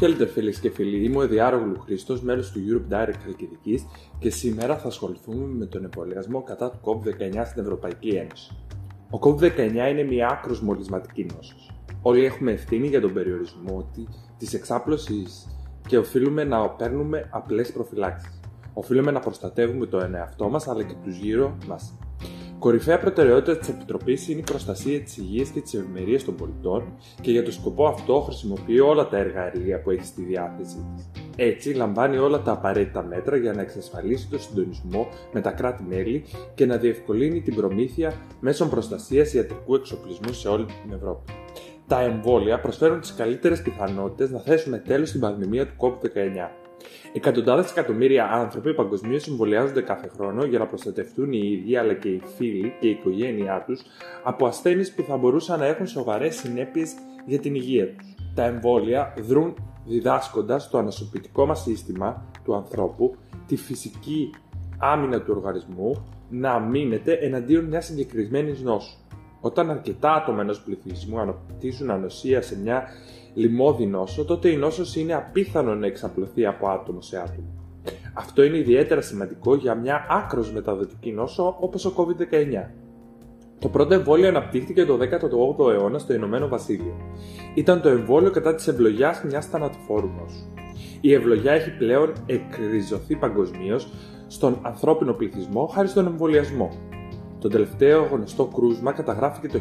Χαίρετε φίλες και φίλοι, είμαι ο Εδιάρογλου Χρήστος, μέλο του Europe Direct Χαλκιδική και σήμερα θα ασχοληθούμε με τον εμβολιασμό κατά του COVID-19 στην Ευρωπαϊκή Ένωση. Ο COVID-19 είναι μια άκρος μολυσματική νόσος. Όλοι έχουμε ευθύνη για τον περιορισμό τη εξάπλωσης και οφείλουμε να παίρνουμε απλές προφυλάξεις. Οφείλουμε να προστατεύουμε το εαυτό μας αλλά και τους γύρω μας. Κορυφαία προτεραιότητα της Επιτροπής είναι η προστασία της υγείας και της ευημερίας των πολιτών και για τον σκοπό αυτό χρησιμοποιεί όλα τα εργαλεία που έχει στη διάθεσή της. Έτσι, λαμβάνει όλα τα απαραίτητα μέτρα για να εξασφαλίσει το συντονισμό με τα κράτη-μέλη και να διευκολύνει την προμήθεια μέσω προστασίας ιατρικού εξοπλισμού σε όλη την Ευρώπη. Τα εμβόλια προσφέρουν τις καλύτερες πιθανότητες να θέσουμε τέλος στην πανδημία του COVID-19. Εκατοντάδες εκατομμύρια άνθρωποι παγκοσμίως συμβολιάζονται κάθε χρόνο για να προστατευτούν οι ίδιοι αλλά και οι φίλοι και η οικογένειά τους από ασθένειες που θα μπορούσαν να έχουν σοβαρές συνέπειες για την υγεία τους. Τα εμβόλια δρούν διδάσκοντας το ανασωπητικό μας σύστημα του ανθρώπου τη φυσική άμυνα του οργανισμού να μείνεται εναντίον μιας συγκεκριμένης νόσου. Όταν αρκετά άτομα ενός πληθυσμού αναπτύσσουν ανοσία σε μια λοιμώδη νόσο, τότε η νόσος είναι απίθανο να εξαπλωθεί από άτομο σε άτομο. Αυτό είναι ιδιαίτερα σημαντικό για μια άκρος μεταδοτική νόσο όπως ο COVID-19. Το πρώτο εμβόλιο αναπτύχθηκε το 18ο αιώνα στο Ηνωμένο Βασίλειο. Ήταν το εμβόλιο κατά της ευλογιάς μιας θανατηφόρου νόσου. Η ευλογιά έχει πλέον εκριζωθεί παγκοσμίως στον ανθρώπινο πληθυσμό χάρη στον εμβολιασμό. Το τελευταίο γνωστό κρούσμα καταγράφηκε το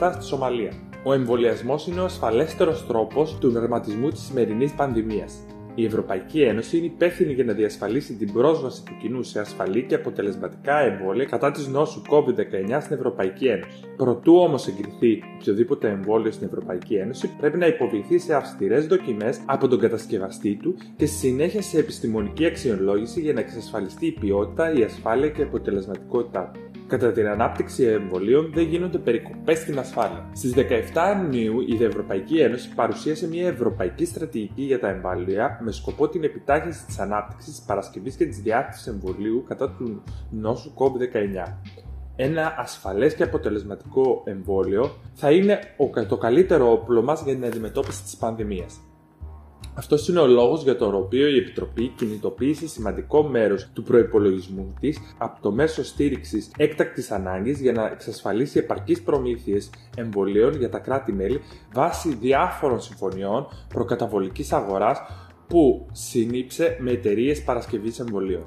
1977 στη Σομαλία. Ο εμβολιασμός είναι ο ασφαλέστερος τρόπος του νερματισμού της σημερινής πανδημίας. Η Ευρωπαϊκή Ένωση είναι υπεύθυνη για να διασφαλίσει την πρόσβαση του κοινού σε ασφαλή και αποτελεσματικά εμβόλια κατά της νόσου COVID-19 στην Ευρωπαϊκή Ένωση. Προτού όμως εγκριθεί οποιοδήποτε εμβόλιο στην Ευρωπαϊκή Ένωση, πρέπει να υποβληθεί σε αυστηρές δοκιμές από τον κατασκευαστή του και στη συνέχεια σε επιστημονική αξιολόγηση για να εξασφαλιστεί η ποιότητα, η ασφάλεια και η αποτελεσματικότητά του. Κατά την ανάπτυξη εμβολίων δεν γίνονται περικοπές στην ασφάλεια. Στις 17 Ιουνίου η Ευρωπαϊκή Ένωση παρουσίασε μια ευρωπαϊκή στρατηγική για τα εμβόλια με σκοπό την επιτάχυνση της ανάπτυξης, της παρασκευής και της διάθεση εμβολίου κατά του νόσου COVID-19. Ένα ασφαλές και αποτελεσματικό εμβόλιο θα είναι το καλύτερο όπλο μας για την αντιμετώπιση της πανδημίας. Αυτός είναι ο λόγος για τον οποίο η Επιτροπή κινητοποίησε σημαντικό μέρος του προπολογισμού της από το μέσο στήριξης έκτακτης ανάγκης για να εξασφαλίσει επαρκείς προμήθειες εμβολίων για τα κράτη-μέλη βάσει διάφορων συμφωνιών προκαταβολικής αγοράς που συνήψε με εταιρείες παρασκευής εμβολίων.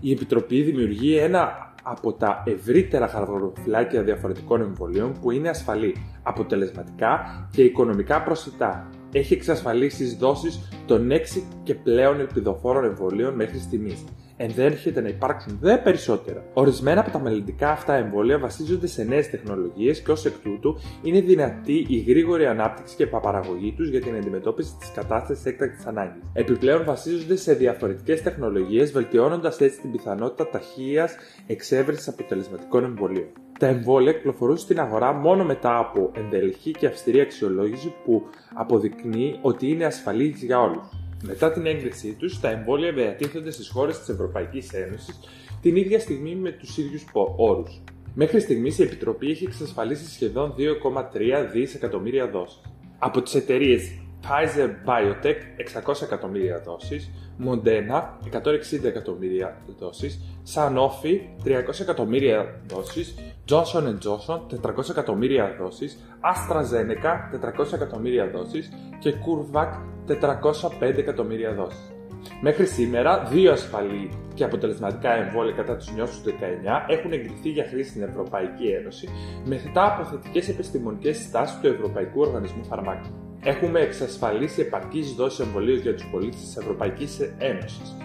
Η Επιτροπή δημιουργεί ένα από τα ευρύτερα χαρακτηριστικά διαφορετικών εμβολίων που είναι ασφαλή, αποτελεσματικά και οικονομικά προσιτά έχει εξασφαλίσει τις δόσεις των 6 και πλέον ελπιδοφόρων εμβολίων μέχρι στιγμής. Ενδέχεται να υπάρξουν δε περισσότερα. Ορισμένα από τα μελλοντικά αυτά εμβόλια βασίζονται σε νέες τεχνολογίες και ως εκ τούτου είναι δυνατή η γρήγορη ανάπτυξη και παραγωγή τους για την αντιμετώπιση της κατάστασης έκτακτης ανάγκης. Επιπλέον βασίζονται σε διαφορετικές τεχνολογίες, βελτιώνοντας έτσι την πιθανότητα ταχείας εξέβρεσης αποτελεσματικών εμβολίων. Τα εμβόλια κυκλοφορούν στην αγορά μόνο μετά από ενδελεχή και αυστηρή αξιολόγηση που αποδεικνύει ότι είναι ασφαλής για όλους. Μετά την έγκρισή τους, τα εμβόλια διατίθενται στις χώρες της Ευρωπαϊκής Ένωσης την ίδια στιγμή με τους ίδιους όρους. Μέχρι στιγμής η Επιτροπή έχει εξασφαλίσει σχεδόν 2,3 δισεκατομμύρια δόσεις. Από τις εταιρείες Pfizer Biotech 600 εκατομμύρια δόσεις, Moderna 160 εκατομμύρια δόσεις, Sanofi 300 εκατομμύρια δόσεις, Johnson Johnson 400 εκατομμύρια δόσεις, AstraZeneca 400 εκατομμύρια δόσεις. Και CureVac 405 εκατομμύρια δόσεις. Μέχρι σήμερα, δύο ασφαλή και αποτελεσματικά εμβόλια κατά του νιώσου 19 έχουν εγκριθεί για χρήση στην Ευρωπαϊκή Ένωση μετά από θετικέ επιστημονικές συστάσει του Ευρωπαϊκού Οργανισμού Φαρμάκων έχουμε εξασφαλίσει επαρκείς δόσεις εμβολίου για τους πολίτες της Ευρωπαϊκής Ένωσης.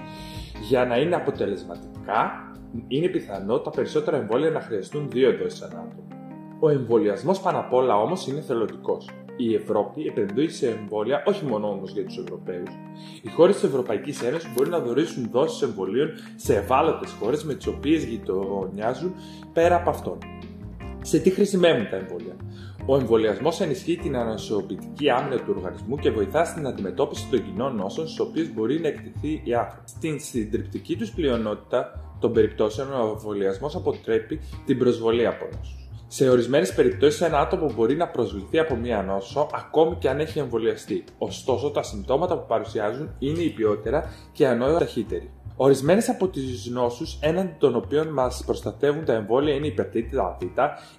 Για να είναι αποτελεσματικά, είναι πιθανό τα περισσότερα εμβόλια να χρειαστούν δύο δόσεις ανά άτομο. Ο εμβολιασμός πάνω απ' όλα όμως είναι θελοντικός. Η Ευρώπη επενδύει σε εμβόλια όχι μόνο όμως για τους Ευρωπαίους. Οι χώρες της Ευρωπαϊκής Ένωσης μπορεί να δωρήσουν δόσεις εμβολίων σε ευάλωτες χώρες με τις οποίες γειτονιάζουν πέρα από αυτόν. Σε τι χρησιμεύουν τα εμβόλια; Ο εμβολιασμός ενισχύει την ανασωπητική άμυνα του οργανισμού και βοηθά στην αντιμετώπιση των κοινών νόσων στι οποίε μπορεί να εκτεθεί η άνθρωπο. Στην συντριπτική τους πλειονότητα των περιπτώσεων, ο εμβολιασμός αποτρέπει την προσβολή από νόσους. Σε ορισμένες περιπτώσεις, ένα άτομο μπορεί να προσβληθεί από μία νόσο ακόμη και αν έχει εμβολιαστεί. Ωστόσο, τα συμπτώματα που παρουσιάζουν είναι υπιότερα και ανόητα ταχύτεροι. Ορισμένες από τις νόσου έναντι των οποίων μας προστατεύουν τα εμβόλια είναι η υπερτήτητα Β,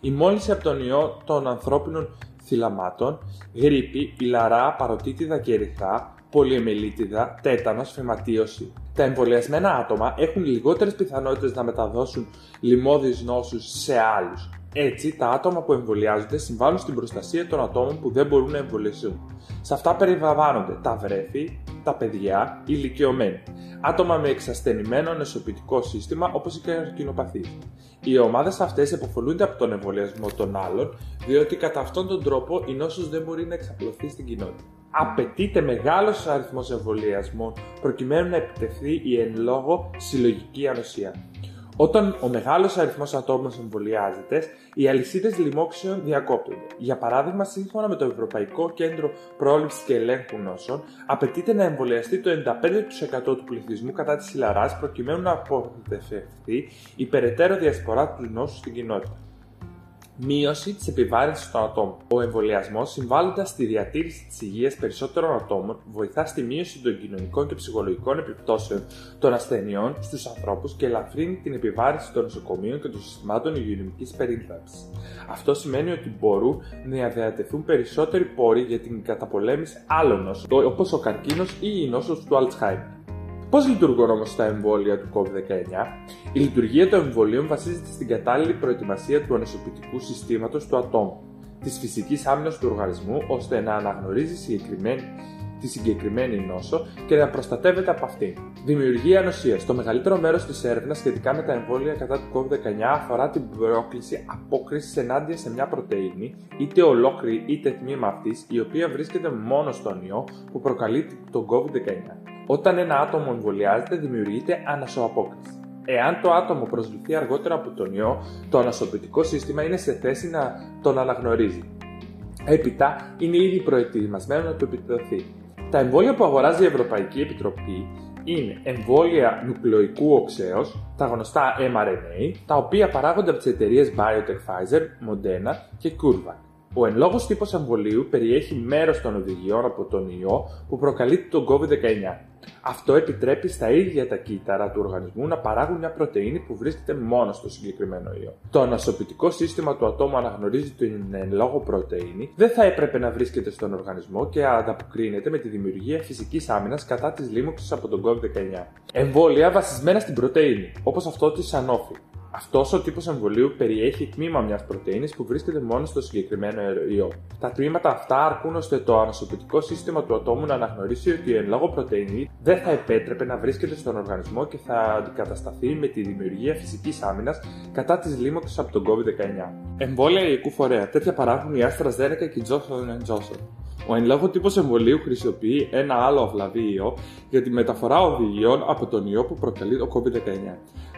η μόλυνση από τον ιό των ανθρώπινων θυλαμάτων, γρήπη, ηλαρά, παροτίτιδα και ερυθρά, πολυεμελίτιδα, τέτανος, φυματίωση. Τα εμβολιασμένα άτομα έχουν λιγότερες πιθανότητες να μεταδώσουν λοιμώδεις νόσους σε άλλους. Έτσι, τα άτομα που εμβολιάζονται συμβάλλουν στην προστασία των ατόμων που δεν μπορούν να εμβολιαστούν. Σε αυτά περιλαμβάνονται τα βρέφη, τα παιδιά, οι ηλικιωμένοι, άτομα με εξασθενημένο νεσοποιητικό σύστημα όπως οι καρκινοπαθεί. Οι ομάδες αυτές επωφελούνται από τον εμβολιασμό των άλλων, διότι κατά αυτόν τον τρόπο η νόσος δεν μπορεί να εξαπλωθεί στην κοινότητα. Απαιτείται μεγάλος αριθμός εμβολιασμών προκειμένου να επιτευχθεί η εν λόγω συλλογική ανοσία. Όταν ο μεγάλος αριθμός ατόμων εμβολιάζεται, οι αλυσίδες λοιμόξεων διακόπτονται. Για παράδειγμα, σύμφωνα με το Ευρωπαϊκό Κέντρο Πρόληψης και Ελέγχου Νόσων, απαιτείται να εμβολιαστεί το 95% του πληθυσμού κατά της ηλαρά προκειμένου να αποφευθεί η περαιτέρω διασπορά του νόσου στην κοινότητα. Μείωση της επιβάρυνσης των ατόμων. Ο εμβολιασμός, συμβάλλοντας στη διατήρηση της υγείας περισσότερων ατόμων, βοηθά στη μείωση των κοινωνικών και ψυχολογικών επιπτώσεων των ασθενειών στους ανθρώπους και ελαφρύνει την επιβάρυνση των νοσοκομείων και των συστημάτων υγειονομικής περίθαλψης. Αυτό σημαίνει ότι μπορούν να διατεθούν περισσότεροι πόροι για την καταπολέμηση άλλων νόσων, όπως ο καρκίνος ή η νόσος του Alzheimer. Πώς λειτουργούν όμως τα εμβόλια του COVID-19, η λειτουργία των εμβολίων βασίζεται στην κατάλληλη προετοιμασία του ανεσοποιητικού συστήματος του ατόμου, της φυσικής άμυνας του οργανισμού, ώστε να αναγνωρίζει συγκεκριμένη τη συγκεκριμένη νόσο και να προστατεύεται από αυτήν. Δημιουργία ανοσία. Το μεγαλύτερο μέρος της έρευνας σχετικά με τα εμβόλια κατά του COVID-19 αφορά την πρόκληση απόκρισης ενάντια σε μια πρωτενη, είτε ολόκληρη είτε τμήμα αυτής, η οποία βρίσκεται μόνο στον ιό που προκαλεί τον COVID-19. Όταν ένα άτομο εμβολιάζεται, δημιουργείται ανασοαπόκριση. Εάν το άτομο προσβληθεί αργότερα από τον ιό, το ανασωπητικό σύστημα είναι σε θέση να τον αναγνωρίζει. Έπειτα, είναι ήδη προετοιμασμένο να του επιτεθεί. Τα εμβόλια που αγοράζει η Ευρωπαϊκή Επιτροπή είναι εμβόλια νουκλεοικού οξέως, τα γνωστά mRNA, τα οποία παράγονται από τις εταιρείες Biotech Pfizer, Moderna και CureVac. Ο εν λόγω τύπος εμβολίου περιέχει μέρος των οδηγιών από τον ιό που προκαλεί τον COVID-19. Αυτό επιτρέπει στα ίδια τα κύτταρα του οργανισμού να παράγουν μια πρωτενη που βρίσκεται μόνο στο συγκεκριμένο ιό. Το ανασωπητικό σύστημα του ατόμου αναγνωρίζει την εν λόγω πρωτενη, δεν θα έπρεπε να βρίσκεται στον οργανισμό και ανταποκρίνεται με τη δημιουργία φυσικής άμυνας κατά της λίμωξης από τον COVID-19. Εμβόλια βασισμένα στην πρωτενη, όπως αυτό της Sanofi. Αυτός ο τύπος εμβολίου περιέχει τμήμα μιας πρωτενη που βρίσκεται μόνο στο συγκεκριμένο ιό. Τα τμήματα αυτά αρκούν ώστε το ανασωπητικό σύστημα του ατόμου να αναγνωρίσει ότι η εν λόγω πρωτενη δεν θα επέτρεπε να βρίσκεται στον οργανισμό και θα αντικατασταθεί με τη δημιουργία φυσικής άμυνας κατά της λίμωξης από τον COVID-19. Εμβόλια ιικού φορέα. Τέτοια παράγουν η AstraZeneca και η Johnson Johnson. Ο εν λόγω τύπος εμβολίου χρησιμοποιεί ένα άλλο αυλαβή ιό για τη μεταφορά οδηγιών από τον ιό που προκαλεί το COVID-19.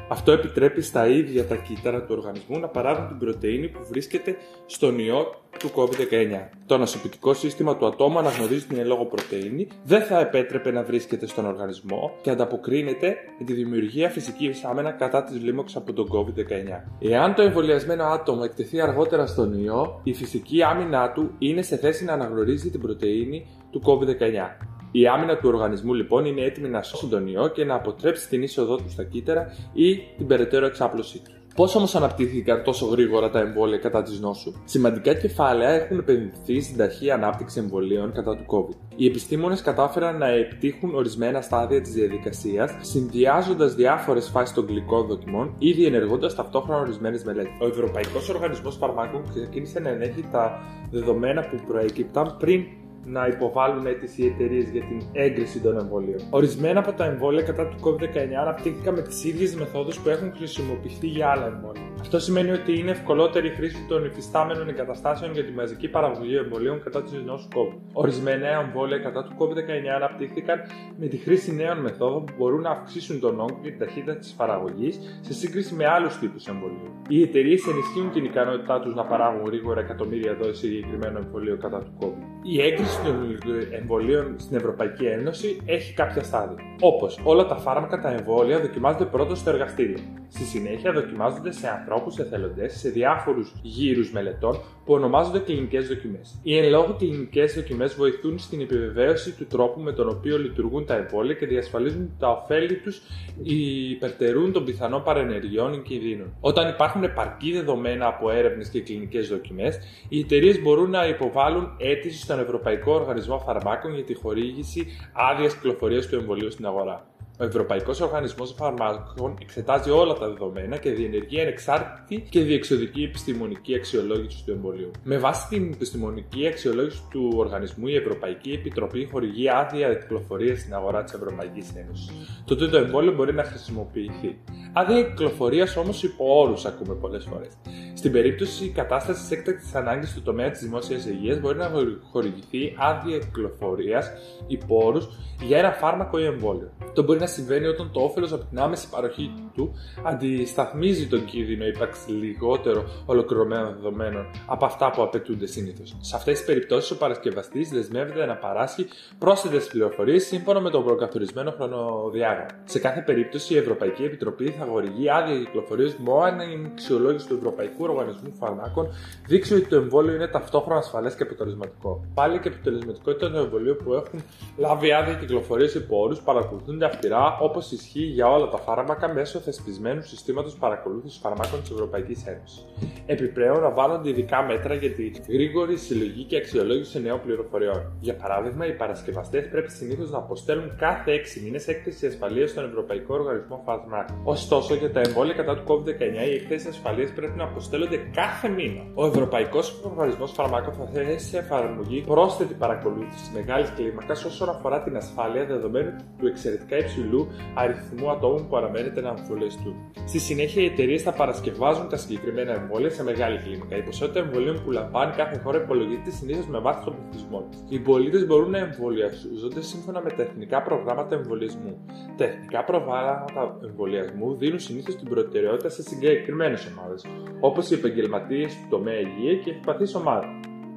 Αυτό επιτρέπει στα ίδια τα κύτταρα του οργανισμού να παράγουν την πρωτενη που βρίσκεται στον ιό του COVID-19. Το ανασωπητικό σύστημα του ατόμου αναγνωρίζει την ελόγω πρωτενη, δεν θα επέτρεπε να βρίσκεται στον οργανισμό και ανταποκρίνεται με τη δημιουργία φυσικής άμενα κατά της λίμωξης από τον COVID-19. Εάν το εμβολιασμένο άτομο εκτεθεί αργότερα στον ιό, η φυσική άμυνά του είναι σε θέση να αναγνωρίζει την πρωτενη του COVID-19. Η άμυνα του οργανισμού λοιπόν είναι έτοιμη να σώσει τον ιό και να αποτρέψει την είσοδό του στα κύτταρα ή την περαιτέρω εξάπλωσή του. Πώς όμως αναπτύχθηκαν τόσο γρήγορα τα εμβόλια κατά της νόσου, σημαντικά κεφάλαια έχουν επενδυθεί στην ταχεία ανάπτυξη εμβολίων κατά του COVID. Οι επιστήμονες κατάφεραν να επιτύχουν ορισμένα στάδια της διαδικασίας, συνδυάζοντας διάφορες φάσεις των γλυκών δοκιμών ή διενεργώντα ταυτόχρονα ορισμένες μελέτες. Ο Ευρωπαϊκός Οργανισμός Φαρμάκων ξεκίνησε να ενέχει τα δεδομένα που προέκυπταν πριν να υποβάλουν αίτηση οι εταιρείες για την έγκριση των εμβολίων. Ορισμένα από τα εμβόλια κατά του COVID-19 αναπτύχθηκαν με τις ίδιες μεθόδους που έχουν χρησιμοποιηθεί για άλλα εμβόλια. Αυτό σημαίνει ότι είναι ευκολότερη η χρήση των υφιστάμενων εγκαταστάσεων για τη μαζική παραγωγή εμβολίων κατά της νόσου COVID. Ορισμένα εμβόλια κατά του COVID-19 αναπτύχθηκαν με τη χρήση νέων μεθόδων που μπορούν να αυξήσουν τον όγκο και την ταχύτητα της παραγωγής σε σύγκριση με άλλους τύπους εμβολίων. Οι εταιρείες ενισχύουν την ικανότητά τους να παράγουν γρήγορα εκατομμύρια δόσεις συγκεκριμένο εμβολίο κατά του COVID. Η έγκριση αξιολόγηση των εμβολίων στην Ευρωπαϊκή Ένωση έχει κάποια στάδια. Όπως όλα τα φάρμακα, τα εμβόλια δοκιμάζονται πρώτα στο εργαστήριο. Στη συνέχεια δοκιμάζονται σε ανθρώπους εθελοντές σε διάφορους γύρους μελετών που ονομάζονται κλινικές δοκιμές. Οι εν λόγω κλινικές δοκιμές βοηθούν στην επιβεβαίωση του τρόπου με τον οποίο λειτουργούν τα εμβόλια και διασφαλίζουν τα ωφέλη τους ή υπερτερούν των πιθανών παρενεργειών ή κινδύνων. Όταν υπάρχουν επαρκή δεδομένα από έρευνες και κλινικές δοκιμές, οι εταιρείες μπορούν να υποβάλουν αίτηση στον Ευρωπαϊκό Οργανισμό Φαρμάκων για τη χορήγηση άδειας κυκλοφορία του εμβολίου στην αγορά. Ο Ευρωπαϊκός Οργανισμός Φαρμάκων εξετάζει όλα τα δεδομένα και διενεργεί ανεξάρτητη και διεξοδική επιστημονική αξιολόγηση του εμβολίου. Με βάση την επιστημονική αξιολόγηση του οργανισμού, η Ευρωπαϊκή Επιτροπή χορηγεί άδεια κυκλοφορία στην αγορά της Ευρωπαϊκής Ένωσης. Τότε το εμβόλιο μπορεί να χρησιμοποιηθεί. Άδεια κυκλοφορίας όμως υπό όρους ακούμε πολλές φορές. Στην περίπτωση κατάσταση έκτακτης ανάγκης στο τομέα της δημόσιας υγείας, μπορεί να χορηγηθεί άδεια κυκλοφορίας υπό όρους για ένα φάρμακο ή εμβόλιο. Το μπορεί να συμβαίνει όταν το όφελος από την άμεση παροχή του αντισταθμίζει τον κίνδυνο ύπαρξης λιγότερο ολοκληρωμένων δεδομένων από αυτά που απαιτούνται συνήθως. Σε αυτές τις περιπτώσεις, ο παρασκευαστής δεσμεύεται να παράσχει πρόσθετες πληροφορίες σύμφωνα με τον προκαθορισμένο χρονοδιάγραμμα. Σε κάθε περίπτωση, η Ευρωπαϊκή Επιτροπή θα χορηγεί άδεια κυκλοφορίας μόνο αν η αξιολόγηση του Ευρωπαϊκού Οργανισμού Φαρμάκων δείξει ότι το εμβόλιο είναι ταυτόχρονα ασφαλές και αποτελεσματικό. Πάλι και αποτελεσματικότητα των εμβολίων που έχουν λάβει άδεια κυκλοφορίας υπό όρους παρακολουθούνται αυστηρά όπως ισχύει για όλα τα φάρμακα μέσω θεσπισμένου συστήματος παρακολούθησης φαρμάκων της Ευρωπαϊκής Ένωσης. Επιπλέον, λαμβάνονται ειδικά μέτρα για τη γρήγορη συλλογή και αξιολόγηση νέων πληροφοριών. Για παράδειγμα, οι παρασκευαστές πρέπει συνήθως να αποστέλουν κάθε 6 μήνες έκθεση ασφαλείας στον Ευρωπαϊκό Οργανισμό Φαρμάκων. Ωστόσο, για τα εμβόλια κατά του COVID-19, οι εκθέσεις ασφαλείας πρέπει να αποστέλλονται κάθε μήνα. Ο Ευρωπαϊκός Οργανισμός Φαρμάκων θα θέσει σε εφαρμογή πρόσθετη παρακολούθηση μεγάλης κλίμακας όσον αφορά την ασφάλεια δεδομένου του εξαιρετικά υψηλού αριθμού ατόμων που αναμένεται να αμφιβολιστούν. Στη συνέχεια, οι εταιρείες θα παρασκευάζουν τα συγκεκριμένα εμβόλια σε μεγάλη κλίμακα. Η ποσότητα εμβολίων που λαμβάνει κάθε χώρα υπολογίζεται συνήθως με βάση τον πληθυσμό της. Οι πολίτες μπορούν να εμβολιαζόνται σύμφωνα με τα εθνικά προγράμματα εμβολιασμού. Τα εθνικά προγράμματα εμβολιασμού δίνουν συνήθως την προτεραιότητα σε συγκεκριμένες ομάδες, όπως οι επαγγελματίες του τομέα υγεία και ευπαθείς ομάδε.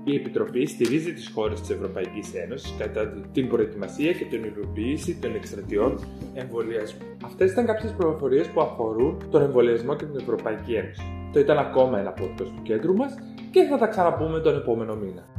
Η Επιτροπή στηρίζει τις χώρες της Ευρωπαϊκής Ένωσης κατά την προετοιμασία και την υλοποίηση των εκστρατιών εμβολιασμού. Αυτές ήταν κάποιες πληροφορίες που αφορούν τον εμβολιασμό και την Ευρωπαϊκή Ένωση. Το ήταν ακόμα ένα podcast του κέντρου μας και θα τα ξαναπούμε τον επόμενο μήνα.